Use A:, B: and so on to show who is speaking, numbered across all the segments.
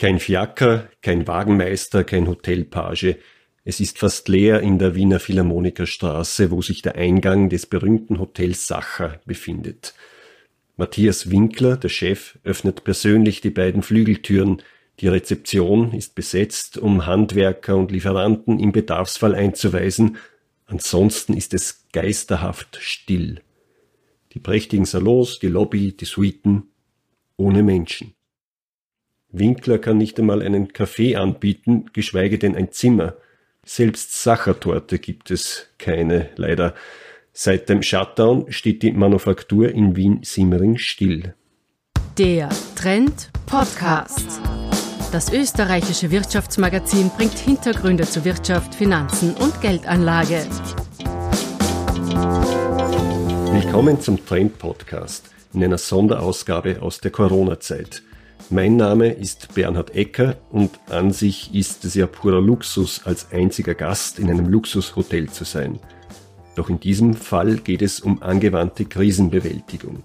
A: Kein Fiaker, kein Wagenmeister, kein Hotelpage. Es ist fast leer in der Wiener Philharmonikerstraße, wo sich der Eingang des berühmten Hotels Sacher befindet. Matthias Winkler, der Chef, öffnet persönlich die beiden Flügeltüren. Die Rezeption ist besetzt, um Handwerker und Lieferanten im Bedarfsfall einzuweisen. Ansonsten ist es geisterhaft still. Die prächtigen Salons, die Lobby, die Suiten, ohne Menschen. Winkler kann nicht einmal einen Kaffee anbieten, geschweige denn ein Zimmer. Selbst Sachertorte gibt es keine, leider. Seit dem Shutdown steht die Manufaktur in Wien-Simmering still.
B: Der Trend Podcast. Das österreichische Wirtschaftsmagazin bringt Hintergründe zu Wirtschaft, Finanzen und Geldanlage.
A: Willkommen zum Trend Podcast in einer Sonderausgabe aus der Corona-Zeit. Mein Name ist Bernhard Ecker und an sich ist es ja purer Luxus, als einziger Gast in einem Luxushotel zu sein. Doch in diesem Fall geht es um angewandte Krisenbewältigung.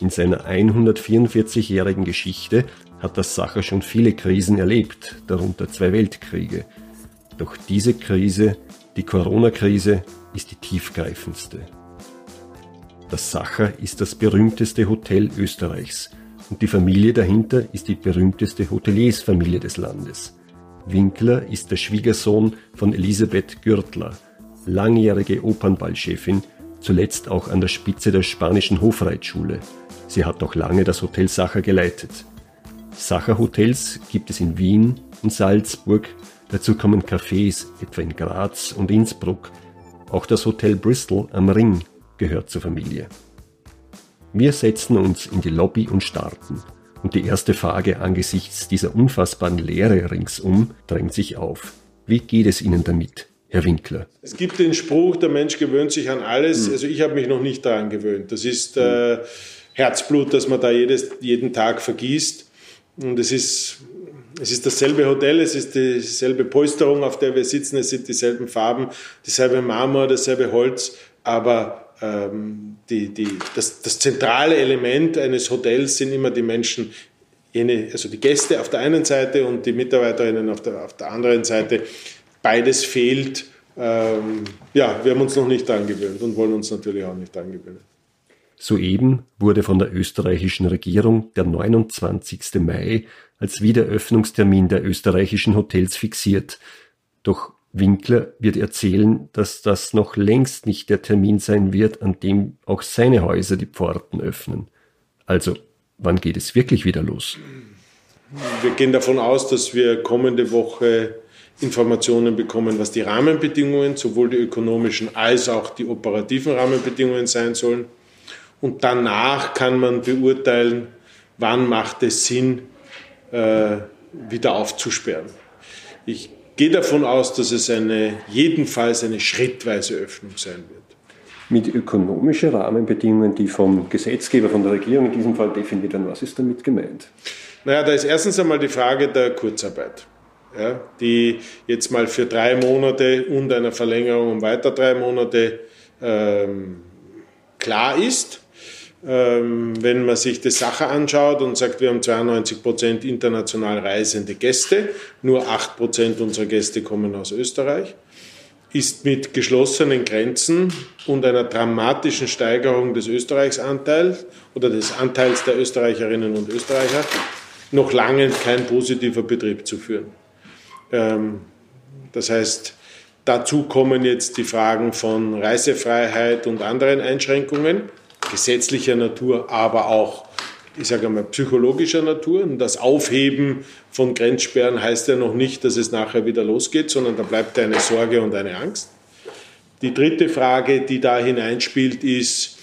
A: In seiner 144-jährigen Geschichte hat das Sacher schon viele Krisen erlebt, darunter zwei Weltkriege. Doch diese Krise, die Corona-Krise, ist die tiefgreifendste. Das Sacher ist das berühmteste Hotel Österreichs und die Familie dahinter ist die berühmteste Hoteliersfamilie des Landes. Winkler ist der Schwiegersohn von Elisabeth Gürtler, langjährige Opernballchefin, zuletzt auch an der Spitze der spanischen Hofreitschule. Sie hat noch lange das Hotel Sacher geleitet. Sacher Hotels gibt es in Wien und Salzburg, dazu kommen Cafés etwa in Graz und Innsbruck. Auch das Hotel Bristol am Ring gehört zur Familie. Wir setzen uns in die Lobby und starten. Und die erste Frage angesichts dieser unfassbaren Leere ringsum drängt sich auf. Wie geht es Ihnen damit, Herr Winkler?
C: Es gibt den Spruch, der Mensch gewöhnt sich an alles. Hm. Also ich habe mich noch nicht daran gewöhnt. Das ist äh, Herzblut, das man da jedes, jeden Tag vergießt. Und es ist, es ist dasselbe Hotel, es ist dieselbe Polsterung, auf der wir sitzen, es sind dieselben Farben, dieselbe Marmor, dasselbe Holz. Aber die, die, das, das zentrale Element eines Hotels sind immer die Menschen, jene, also die Gäste auf der einen Seite und die Mitarbeiterinnen auf der, auf der anderen Seite. Beides fehlt. Ähm, ja, wir haben uns noch nicht angewöhnt und wollen uns natürlich auch nicht angewöhnen.
A: Soeben wurde von der österreichischen Regierung der 29. Mai als Wiederöffnungstermin der österreichischen Hotels fixiert. Doch Winkler wird erzählen, dass das noch längst nicht der Termin sein wird, an dem auch seine Häuser die Pforten öffnen. Also, wann geht es wirklich wieder los?
C: Wir gehen davon aus, dass wir kommende Woche Informationen bekommen, was die Rahmenbedingungen, sowohl die ökonomischen als auch die operativen Rahmenbedingungen sein sollen. Und danach kann man beurteilen, wann macht es Sinn, äh, wieder aufzusperren. Ich gehe davon aus, dass es eine, jedenfalls eine schrittweise Öffnung sein wird.
A: Mit ökonomischen Rahmenbedingungen, die vom Gesetzgeber, von der Regierung in diesem Fall definiert werden, was ist damit gemeint?
C: Naja, da ist erstens einmal die Frage der Kurzarbeit, ja, die jetzt mal für drei Monate und einer Verlängerung um weiter drei Monate ähm, klar ist. Ähm, wenn man sich die Sache anschaut und sagt, wir haben 92 Prozent international reisende Gäste, nur 8 Prozent unserer Gäste kommen aus Österreich, ist mit geschlossenen Grenzen und einer dramatischen Steigerung des Österreichsanteils oder des Anteils der Österreicherinnen und Österreicher noch lange kein positiver Betrieb zu führen. Ähm, das heißt, dazu kommen jetzt die Fragen von Reisefreiheit und anderen Einschränkungen gesetzlicher Natur, aber auch, ich sage mal, psychologischer Natur. Und das Aufheben von Grenzsperren heißt ja noch nicht, dass es nachher wieder losgeht, sondern da bleibt eine Sorge und eine Angst. Die dritte Frage, die da hineinspielt, ist,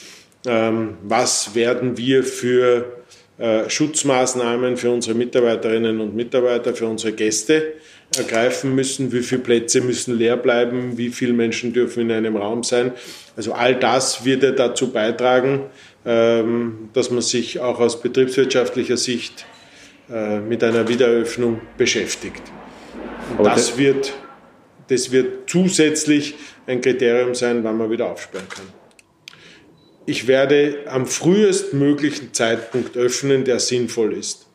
C: ähm, was werden wir für äh, Schutzmaßnahmen für unsere Mitarbeiterinnen und Mitarbeiter, für unsere Gäste ergreifen müssen, wie viele Plätze müssen leer bleiben, wie viele Menschen dürfen in einem Raum sein. Also all das wird ja dazu beitragen, ähm, dass man sich auch aus betriebswirtschaftlicher Sicht äh, mit einer Wiedereröffnung beschäftigt. Und das wird, das wird zusätzlich ein Kriterium sein, wann man wieder aufsperren kann. Ich werde am frühestmöglichen Zeitpunkt öffnen, der sinnvoll ist.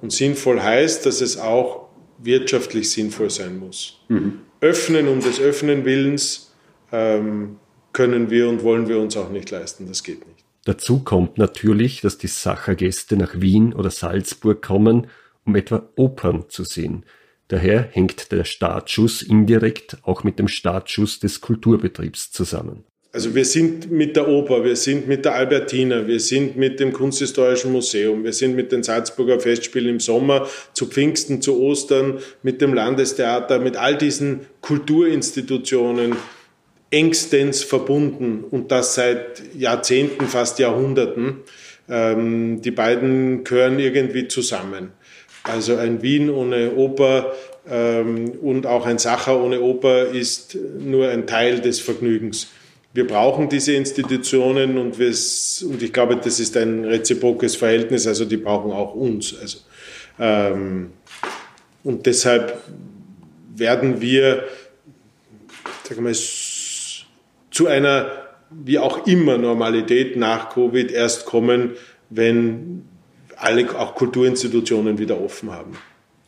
C: Und sinnvoll heißt, dass es auch wirtschaftlich sinnvoll sein muss. Mhm. Öffnen um des Öffnen Willens ähm, können wir und wollen wir uns auch nicht leisten. Das geht nicht.
A: Dazu kommt natürlich, dass die Sachergäste nach Wien oder Salzburg kommen, um etwa Opern zu sehen. Daher hängt der Startschuss indirekt auch mit dem Startschuss des Kulturbetriebs zusammen.
C: Also wir sind mit der Oper, wir sind mit der Albertina, wir sind mit dem Kunsthistorischen Museum, wir sind mit den Salzburger Festspielen im Sommer, zu Pfingsten, zu Ostern, mit dem Landestheater, mit all diesen Kulturinstitutionen engstens verbunden und das seit Jahrzehnten, fast Jahrhunderten. Ähm, die beiden gehören irgendwie zusammen. Also ein Wien ohne Oper ähm, und auch ein Sacher ohne Oper ist nur ein Teil des Vergnügens wir brauchen diese Institutionen und, und ich glaube, das ist ein reziprokes Verhältnis, also die brauchen auch uns. Also, ähm, und deshalb werden wir sagen wir, zu einer wie auch immer Normalität nach Covid erst kommen, wenn alle auch Kulturinstitutionen wieder offen haben.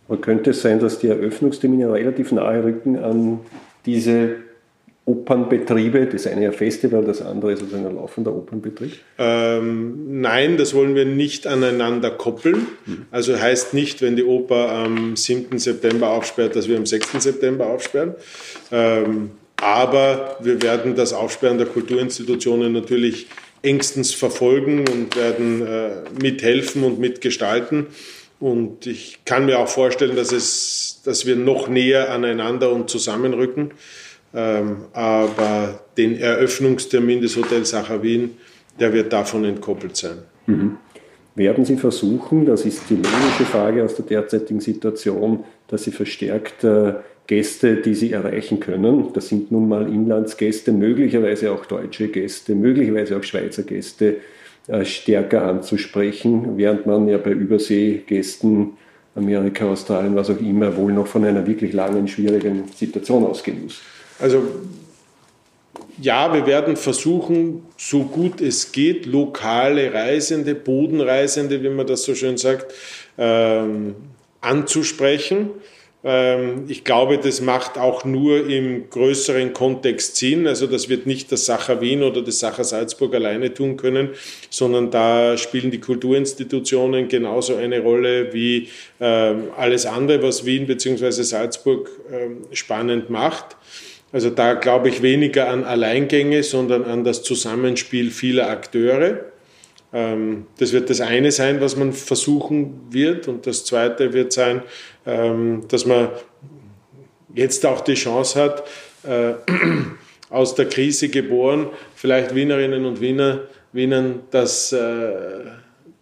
A: Aber könnte es sein, dass die Eröffnungstermine relativ nahe rücken an diese Opernbetriebe, das eine ja Festival, das andere ist also ein laufender Opernbetrieb?
C: Ähm, nein, das wollen wir nicht aneinander koppeln. Mhm. Also heißt nicht, wenn die Oper am 7. September aufsperrt, dass wir am 6. September aufsperren. Ähm, aber wir werden das Aufsperren der Kulturinstitutionen natürlich engstens verfolgen und werden äh, mithelfen und mitgestalten. Und ich kann mir auch vorstellen, dass, es, dass wir noch näher aneinander und zusammenrücken. Ähm, aber den Eröffnungstermin des Hotels Sacher Wien, der wird davon entkoppelt sein. Mhm.
A: Werden Sie versuchen, das ist die logische Frage aus der derzeitigen Situation, dass Sie verstärkt äh, Gäste, die Sie erreichen können, das sind nun mal Inlandsgäste, möglicherweise auch deutsche Gäste, möglicherweise auch Schweizer Gäste, äh, stärker anzusprechen, während man ja bei Überseegästen Amerika, Australien, was auch immer, wohl noch von einer wirklich langen, schwierigen Situation ausgehen muss.
C: Also ja, wir werden versuchen, so gut es geht, lokale Reisende, Bodenreisende, wie man das so schön sagt, ähm, anzusprechen. Ähm, ich glaube, das macht auch nur im größeren Kontext Sinn. Also das wird nicht das Sacher Wien oder das Sacher Salzburg alleine tun können, sondern da spielen die Kulturinstitutionen genauso eine Rolle wie ähm, alles andere, was Wien bzw. Salzburg ähm, spannend macht. Also da glaube ich weniger an Alleingänge, sondern an das Zusammenspiel vieler Akteure. Ähm, das wird das eine sein, was man versuchen wird. Und das zweite wird sein, ähm, dass man jetzt auch die Chance hat, äh, aus der Krise geboren, vielleicht Wienerinnen und Wiener, Wienern das, äh,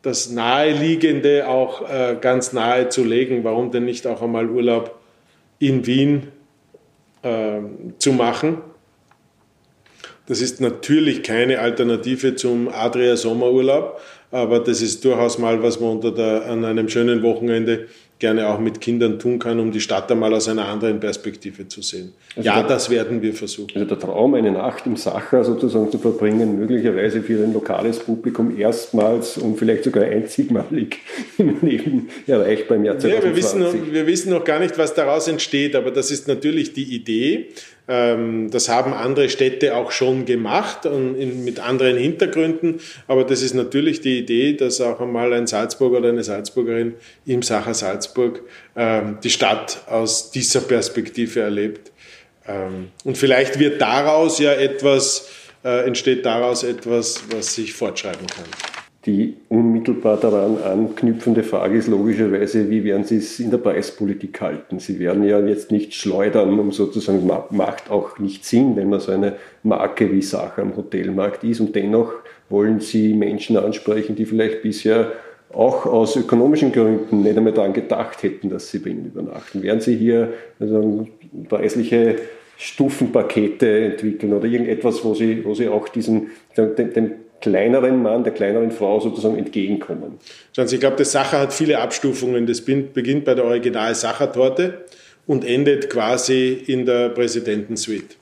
C: das Naheliegende auch äh, ganz nahe zu legen. Warum denn nicht auch einmal Urlaub in Wien äh, zu machen. Das ist natürlich keine Alternative zum Adria Sommerurlaub, aber das ist durchaus mal, was man unter der, an einem schönen Wochenende gerne auch mit Kindern tun kann, um die Stadt einmal aus einer anderen Perspektive zu sehen. Also ja, der, das werden wir versuchen.
A: Also der Traum, eine Nacht im Sacher sozusagen zu verbringen, möglicherweise für ein lokales Publikum erstmals und vielleicht sogar einzigmalig im Leben erreichbar im Jahr 2020. Ja,
C: wir wissen, wir wissen noch gar nicht, was daraus entsteht, aber das ist natürlich die Idee. Ähm, das haben andere Städte auch schon gemacht und mit anderen Hintergründen. Aber das ist natürlich die Idee, dass auch einmal ein Salzburger oder eine Salzburgerin im Sacher Salzburg ähm, die Stadt aus dieser Perspektive erlebt. Ähm, und vielleicht wird daraus ja etwas, äh, entsteht daraus etwas, was sich fortschreiben kann.
A: Die unmittelbar daran anknüpfende Frage ist logischerweise, wie werden Sie es in der Preispolitik halten? Sie werden ja jetzt nicht schleudern, um sozusagen, macht auch nicht Sinn, wenn man so eine Marke wie Sache am Hotelmarkt ist und dennoch wollen Sie Menschen ansprechen, die vielleicht bisher auch aus ökonomischen Gründen nicht einmal daran gedacht hätten, dass sie bei Ihnen übernachten. Werden Sie hier also preisliche Stufenpakete entwickeln oder irgendetwas, wo Sie, wo Sie auch diesen, den, den kleineren Mann, der kleineren Frau sozusagen entgegenkommen.
C: Schauen Sie, ich glaube, das Sacher hat viele Abstufungen. Das beginnt bei der Original Sacher-Torte und endet quasi in der Präsidentensuite.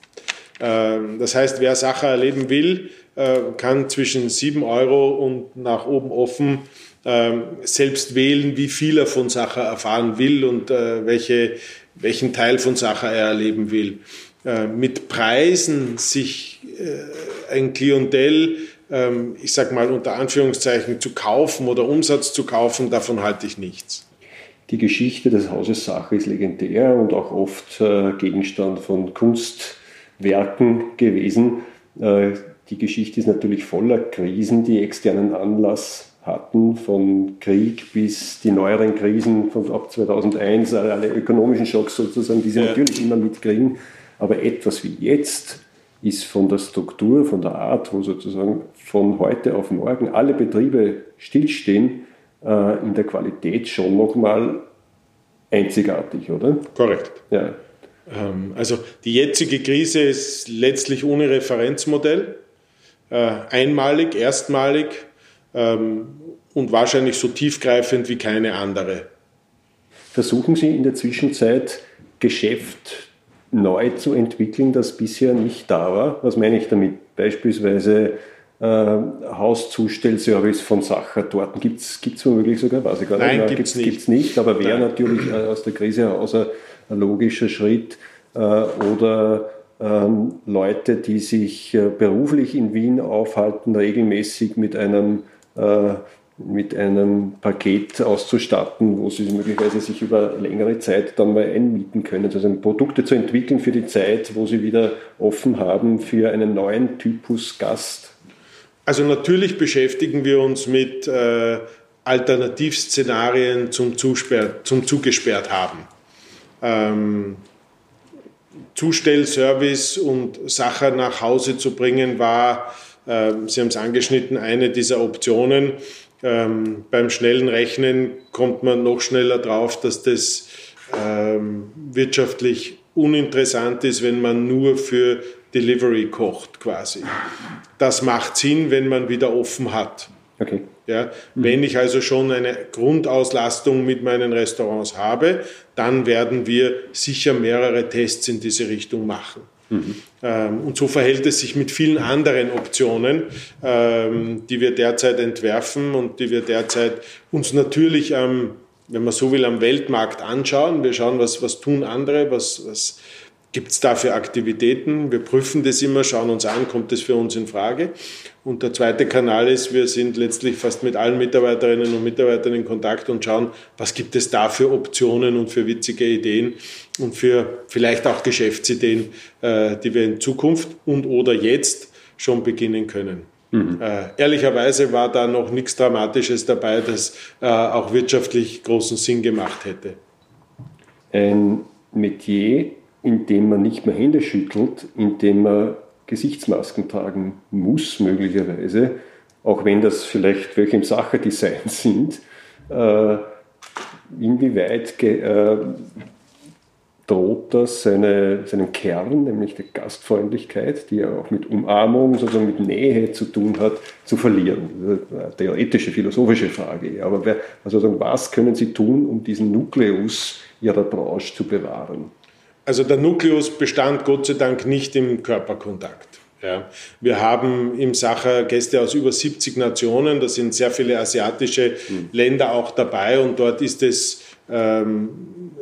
C: Ähm, das heißt, wer Sacher erleben will, äh, kann zwischen 7 Euro und nach oben offen ähm, selbst wählen, wie viel er von Sacher erfahren will und äh, welche, welchen Teil von Sacher er erleben will. Äh, mit Preisen sich ein Klientel, ähm, ich sag mal unter Anführungszeichen, zu kaufen oder Umsatz zu kaufen, davon halte ich nichts.
A: Die Geschichte des Hauses Sacher ist legendär und auch oft äh, Gegenstand von Kunstwerken gewesen. Äh, die Geschichte ist natürlich voller Krisen, die externen Anlass hatten, von Krieg bis die neueren Krisen von ab 2001, alle ökonomischen Schocks sozusagen, die sie ja. natürlich immer mitkriegen. Aber etwas wie jetzt ist von der Struktur, von der Art, wo sozusagen von heute auf morgen alle Betriebe stillstehen, äh, in der Qualität schon nochmal einzigartig, oder?
C: Korrekt. Ja. Ähm, also die jetzige Krise ist letztlich ohne Referenzmodell, äh, einmalig, erstmalig ähm, und wahrscheinlich so tiefgreifend wie keine andere.
A: Versuchen Sie in der Zwischenzeit Geschäft neu zu entwickeln, das bisher nicht da war? Was meine ich damit? Beispielsweise äh, Hauszustellservice von Sacher. Dort gibt es womöglich sogar, weiß ich gar
C: nicht. Nein, gibt es nicht.
A: nicht. Aber wäre natürlich äh, aus der Krise heraus ein, ein logischer Schritt. Äh, oder ähm, Leute, die sich äh, beruflich in Wien aufhalten, regelmäßig mit einem äh, mit einem Paket auszustatten, wo sie möglicherweise sich über längere Zeit dann mal einmieten können. Also Produkte zu entwickeln für die Zeit, wo sie wieder offen haben für einen neuen Typus Gast.
C: Also natürlich beschäftigen wir uns mit äh, Alternativszenarien zum, Zusperr, zum zugesperrt haben. Ähm, Zustellservice und Sachen nach Hause zu bringen war, äh, Sie haben es angeschnitten, eine dieser Optionen. Ähm, beim schnellen Rechnen kommt man noch schneller drauf, dass das ähm, wirtschaftlich uninteressant ist, wenn man nur für Delivery kocht quasi. Das macht Sinn, wenn man wieder offen hat. Okay. Ja. Wenn ich also schon eine Grundauslastung mit meinen Restaurants habe, dann werden wir sicher mehrere Tests in diese Richtung machen. Mhm. und so verhält es sich mit vielen anderen Optionen, ähm, die wir derzeit entwerfen und die wir derzeit uns natürlich am, wenn man so will, am Weltmarkt anschauen. Wir schauen, was, was tun andere, was, was gibt es da für Aktivitäten. Wir prüfen das immer, schauen uns an, kommt das für uns in Frage. Und der zweite Kanal ist, wir sind letztlich fast mit allen Mitarbeiterinnen und Mitarbeitern in Kontakt und schauen, was gibt es da für Optionen und für witzige Ideen und für vielleicht auch Geschäftsideen, äh, die wir in Zukunft und oder jetzt schon beginnen können. Mhm. Äh, ehrlicherweise war da noch nichts Dramatisches dabei, das äh, auch wirtschaftlich großen Sinn gemacht hätte.
A: Ein Metier, in dem man nicht mehr Hände schüttelt, in dem man Gesichtsmasken tragen muss, möglicherweise, auch wenn das vielleicht welche im Sacherdesign sind, äh, inwieweit äh, droht das seine, seinen Kern, nämlich die Gastfreundlichkeit, die ja auch mit Umarmung, sozusagen mit Nähe zu tun hat, zu verlieren? Eine theoretische, philosophische Frage. Aber wer, also was können Sie tun, um diesen Nukleus Ihrer Branche zu bewahren?
C: Also der Nukleus bestand Gott sei Dank nicht im Körperkontakt. Ja. Wir haben im Sacher Gäste aus über 70 Nationen, da sind sehr viele asiatische mhm. Länder auch dabei und dort ist es ähm,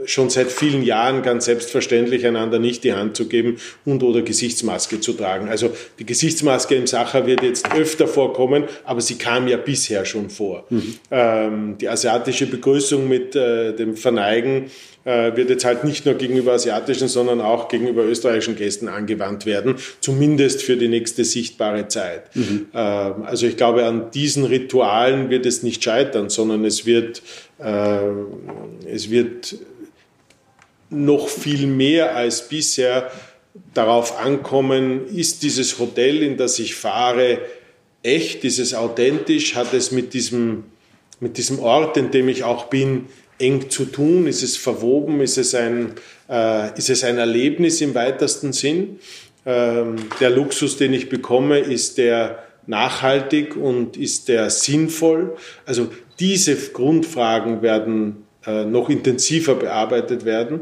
C: schon seit vielen Jahren ganz selbstverständlich, einander nicht die Hand zu geben und oder Gesichtsmaske zu tragen. Also die Gesichtsmaske im Sacher wird jetzt öfter vorkommen, aber sie kam ja bisher schon vor. Mhm. Ähm, die asiatische Begrüßung mit äh, dem Verneigen äh, wird jetzt halt nicht nur gegenüber asiatischen, sondern auch gegenüber österreichischen Gästen angewandt werden, zumindest für die nächste sichtbare Zeit. Mhm. Ähm, also ich glaube, an diesen Ritualen wird es nicht scheitern, sondern es wird, äh, es wird noch viel mehr als bisher darauf ankommen, ist dieses Hotel, in das ich fahre, echt, ist es authentisch, hat es mit diesem, mit diesem Ort, in dem ich auch bin, eng zu tun? Ist es verwoben? Ist es ein, äh, ist es ein Erlebnis im weitesten Sinn? Ähm, der Luxus, den ich bekomme, ist der nachhaltig und ist der sinnvoll? Also diese Grundfragen werden noch intensiver bearbeitet werden.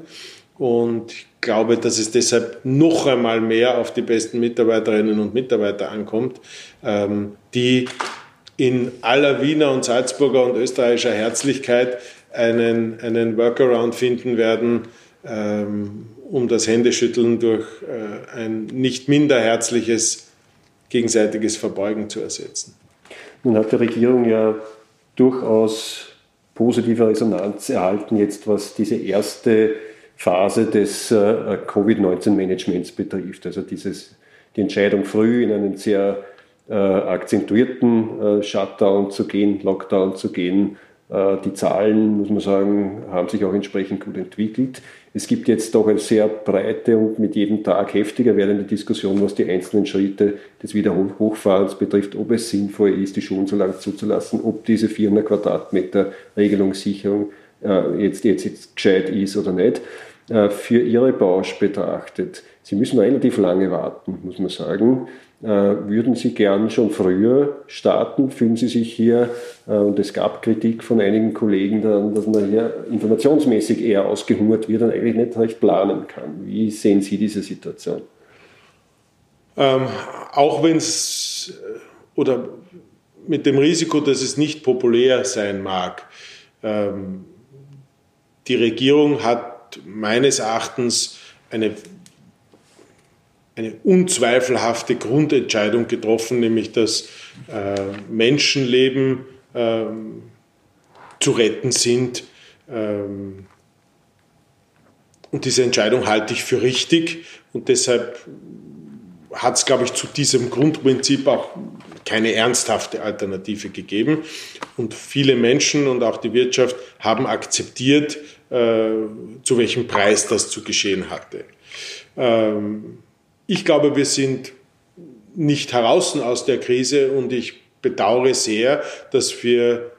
C: Und ich glaube, dass es deshalb noch einmal mehr auf die besten Mitarbeiterinnen und Mitarbeiter ankommt, ähm, die in aller Wiener und Salzburger und österreichischer Herzlichkeit einen, einen Workaround finden werden, ähm, um das Händeschütteln durch äh, ein nicht minder herzliches gegenseitiges Verbeugen zu ersetzen.
A: Nun hat die Regierung ja durchaus positive Resonanz erhalten, jetzt was diese erste Phase des äh, Covid-19-Managements betrifft. Also dieses, die Entscheidung früh in einen sehr äh, akzentuierten äh, Shutdown zu gehen, Lockdown zu gehen. Äh, die Zahlen, muss man sagen, haben sich auch entsprechend gut entwickelt. Es gibt jetzt doch eine sehr breite und mit jedem Tag heftiger werdende Diskussion, was die einzelnen Schritte des Wiederhochfahrens betrifft, ob es sinnvoll ist, die Schulen so lange zuzulassen, ob diese 400 Quadratmeter Regelungssicherung äh, jetzt, jetzt, jetzt gescheit ist oder nicht. Äh, für Ihre Branche betrachtet, Sie müssen relativ lange warten, muss man sagen. Äh, würden Sie gern schon früher starten? Fühlen Sie sich hier, äh, und es gab Kritik von einigen Kollegen, dass man hier informationsmäßig eher ausgehungert wird und eigentlich nicht recht planen kann. Wie sehen Sie diese Situation?
C: Ähm, auch wenn es, oder mit dem Risiko, dass es nicht populär sein mag, ähm, die Regierung hat meines Erachtens eine eine unzweifelhafte Grundentscheidung getroffen, nämlich dass äh, Menschenleben ähm, zu retten sind. Ähm, und diese Entscheidung halte ich für richtig und deshalb hat es, glaube ich, zu diesem Grundprinzip auch keine ernsthafte Alternative gegeben. Und viele Menschen und auch die Wirtschaft haben akzeptiert, äh, zu welchem Preis das zu geschehen hatte. Ähm, ich glaube, wir sind nicht heraus aus der Krise und ich bedauere sehr, dass wir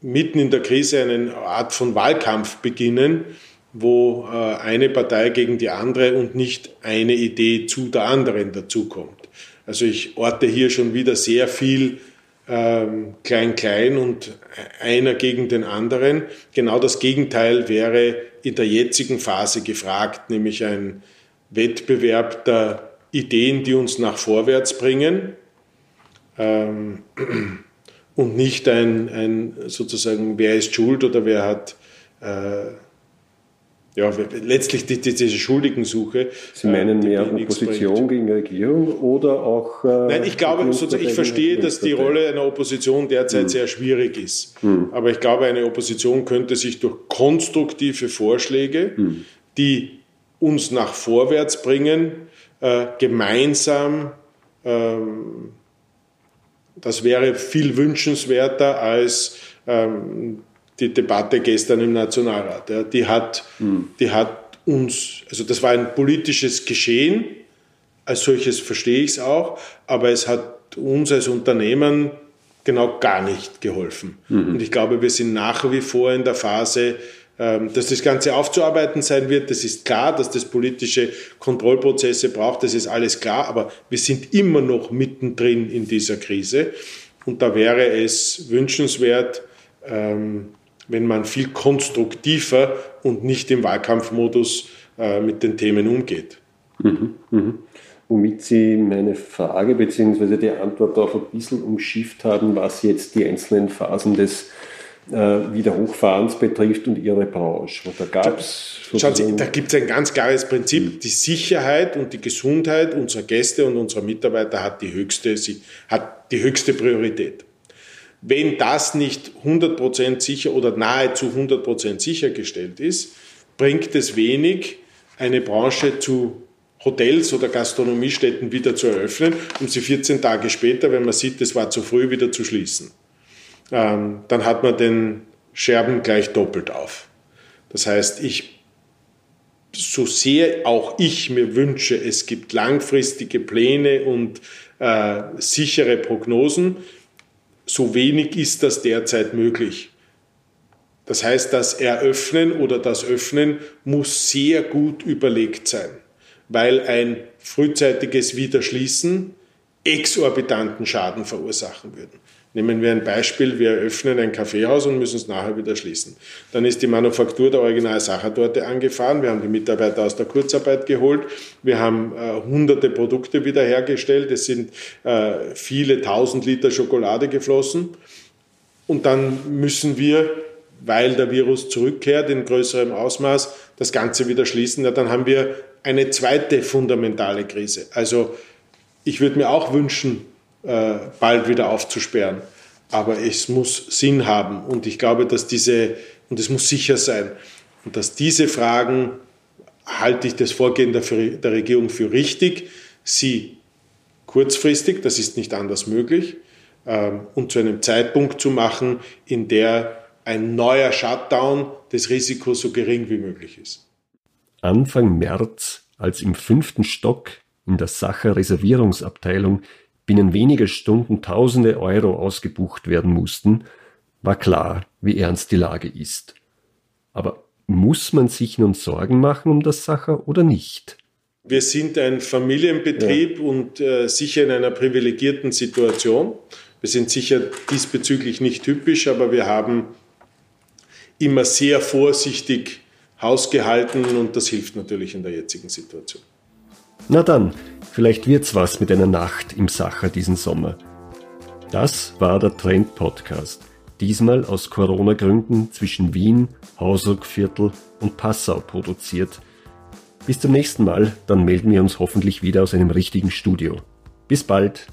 C: mitten in der Krise eine Art von Wahlkampf beginnen, wo äh, eine Partei gegen die andere und nicht eine Idee zu der anderen dazukommt. Also ich orte hier schon wieder sehr viel Klein-Klein ähm, und einer gegen den anderen. Genau das Gegenteil wäre in der jetzigen Phase gefragt, nämlich ein Wettbewerb der Ideen, die uns nach vorwärts bringen ähm, und nicht ein, ein, sozusagen, wer ist schuld oder wer hat äh, ja, letztlich die, die, diese Schuldigensuche.
A: Sie meinen äh, mehr Opposition gegen Regierung oder auch.
C: Äh, Nein, ich glaube, ich verstehe, dass die Rolle einer Opposition derzeit hm. sehr schwierig ist. Hm. Aber ich glaube, eine Opposition könnte sich durch konstruktive Vorschläge, hm. die uns nach vorwärts bringen, äh, gemeinsam. Ähm, das wäre viel wünschenswerter als ähm, die Debatte gestern im Nationalrat. Ja, die, hat, mhm. die hat uns, also das war ein politisches Geschehen, als solches verstehe ich es auch, aber es hat uns als Unternehmen genau gar nicht geholfen. Mhm. Und ich glaube, wir sind nach wie vor in der Phase, ähm, dass das Ganze aufzuarbeiten sein wird, das ist klar, dass das politische Kontrollprozesse braucht, das ist alles klar, aber wir sind immer noch mittendrin in dieser Krise und da wäre es wünschenswert, ähm, wenn man viel konstruktiver und nicht im Wahlkampfmodus äh, mit den Themen umgeht.
A: Mhm, mh. Womit Sie meine Frage bzw. die Antwort darauf ein bisschen umschifft haben, was jetzt die einzelnen Phasen des äh, Wiederhochfahrens betrifft und ihre Branche.
C: Da gab's Schauen Sie, da gibt es ein ganz klares Prinzip. Die Sicherheit und die Gesundheit unserer Gäste und unserer Mitarbeiter hat die höchste, hat die höchste Priorität. Wenn das nicht 100% sicher oder nahezu 100% sichergestellt ist, bringt es wenig, eine Branche zu Hotels oder Gastronomiestätten wieder zu eröffnen, um sie 14 Tage später, wenn man sieht, es war zu früh, wieder zu schließen ähm, dann hat man den Scherben gleich doppelt auf. Das heißt, ich, so sehr auch ich mir wünsche, es gibt langfristige Pläne und äh, sichere Prognosen, so wenig ist das derzeit möglich. Das heißt, das Eröffnen oder das Öffnen muss sehr gut überlegt sein, weil ein frühzeitiges Wiederschließen exorbitanten Schaden verursachen würde Nehmen wir ein Beispiel, wir eröffnen ein Kaffeehaus und müssen es nachher wieder schließen. Dann ist die Manufaktur der Original Sachertorte angefahren, wir haben die Mitarbeiter aus der Kurzarbeit geholt, wir haben äh, hunderte Produkte wiederhergestellt, es sind äh, viele tausend Liter Schokolade geflossen und dann müssen wir, weil der Virus zurückkehrt in größerem Ausmaß, das Ganze wieder schließen. Ja, dann haben wir eine zweite fundamentale Krise. Also ich würde mir auch wünschen, äh, bald wieder aufzusperren. Aber es muss Sinn haben und ich glaube, dass diese, und es muss sicher sein, und dass diese Fragen halte ich das Vorgehen der, der Regierung für richtig, sie kurzfristig, das ist nicht anders möglich, ähm, und zu einem Zeitpunkt zu machen, in der ein neuer Shutdown des Risikos so gering wie möglich ist.
A: Anfang März, als im fünften Stock in der Sacher Reservierungsabteilung binnen weniger Stunden tausende Euro ausgebucht werden mussten, war klar, wie ernst die Lage ist. Aber muss man sich nun Sorgen machen um das Sacher oder nicht?
C: Wir sind ein Familienbetrieb ja. und äh, sicher in einer privilegierten Situation. Wir sind sicher diesbezüglich nicht typisch, aber wir haben immer sehr vorsichtig Haus gehalten und das hilft natürlich in der jetzigen Situation.
A: Na dann, vielleicht wird's was mit einer Nacht im Sacher diesen Sommer. Das war der Trend Podcast. Diesmal aus Corona-Gründen zwischen Wien, Hausruckviertel und Passau produziert. Bis zum nächsten Mal, dann melden wir uns hoffentlich wieder aus einem richtigen Studio. Bis bald!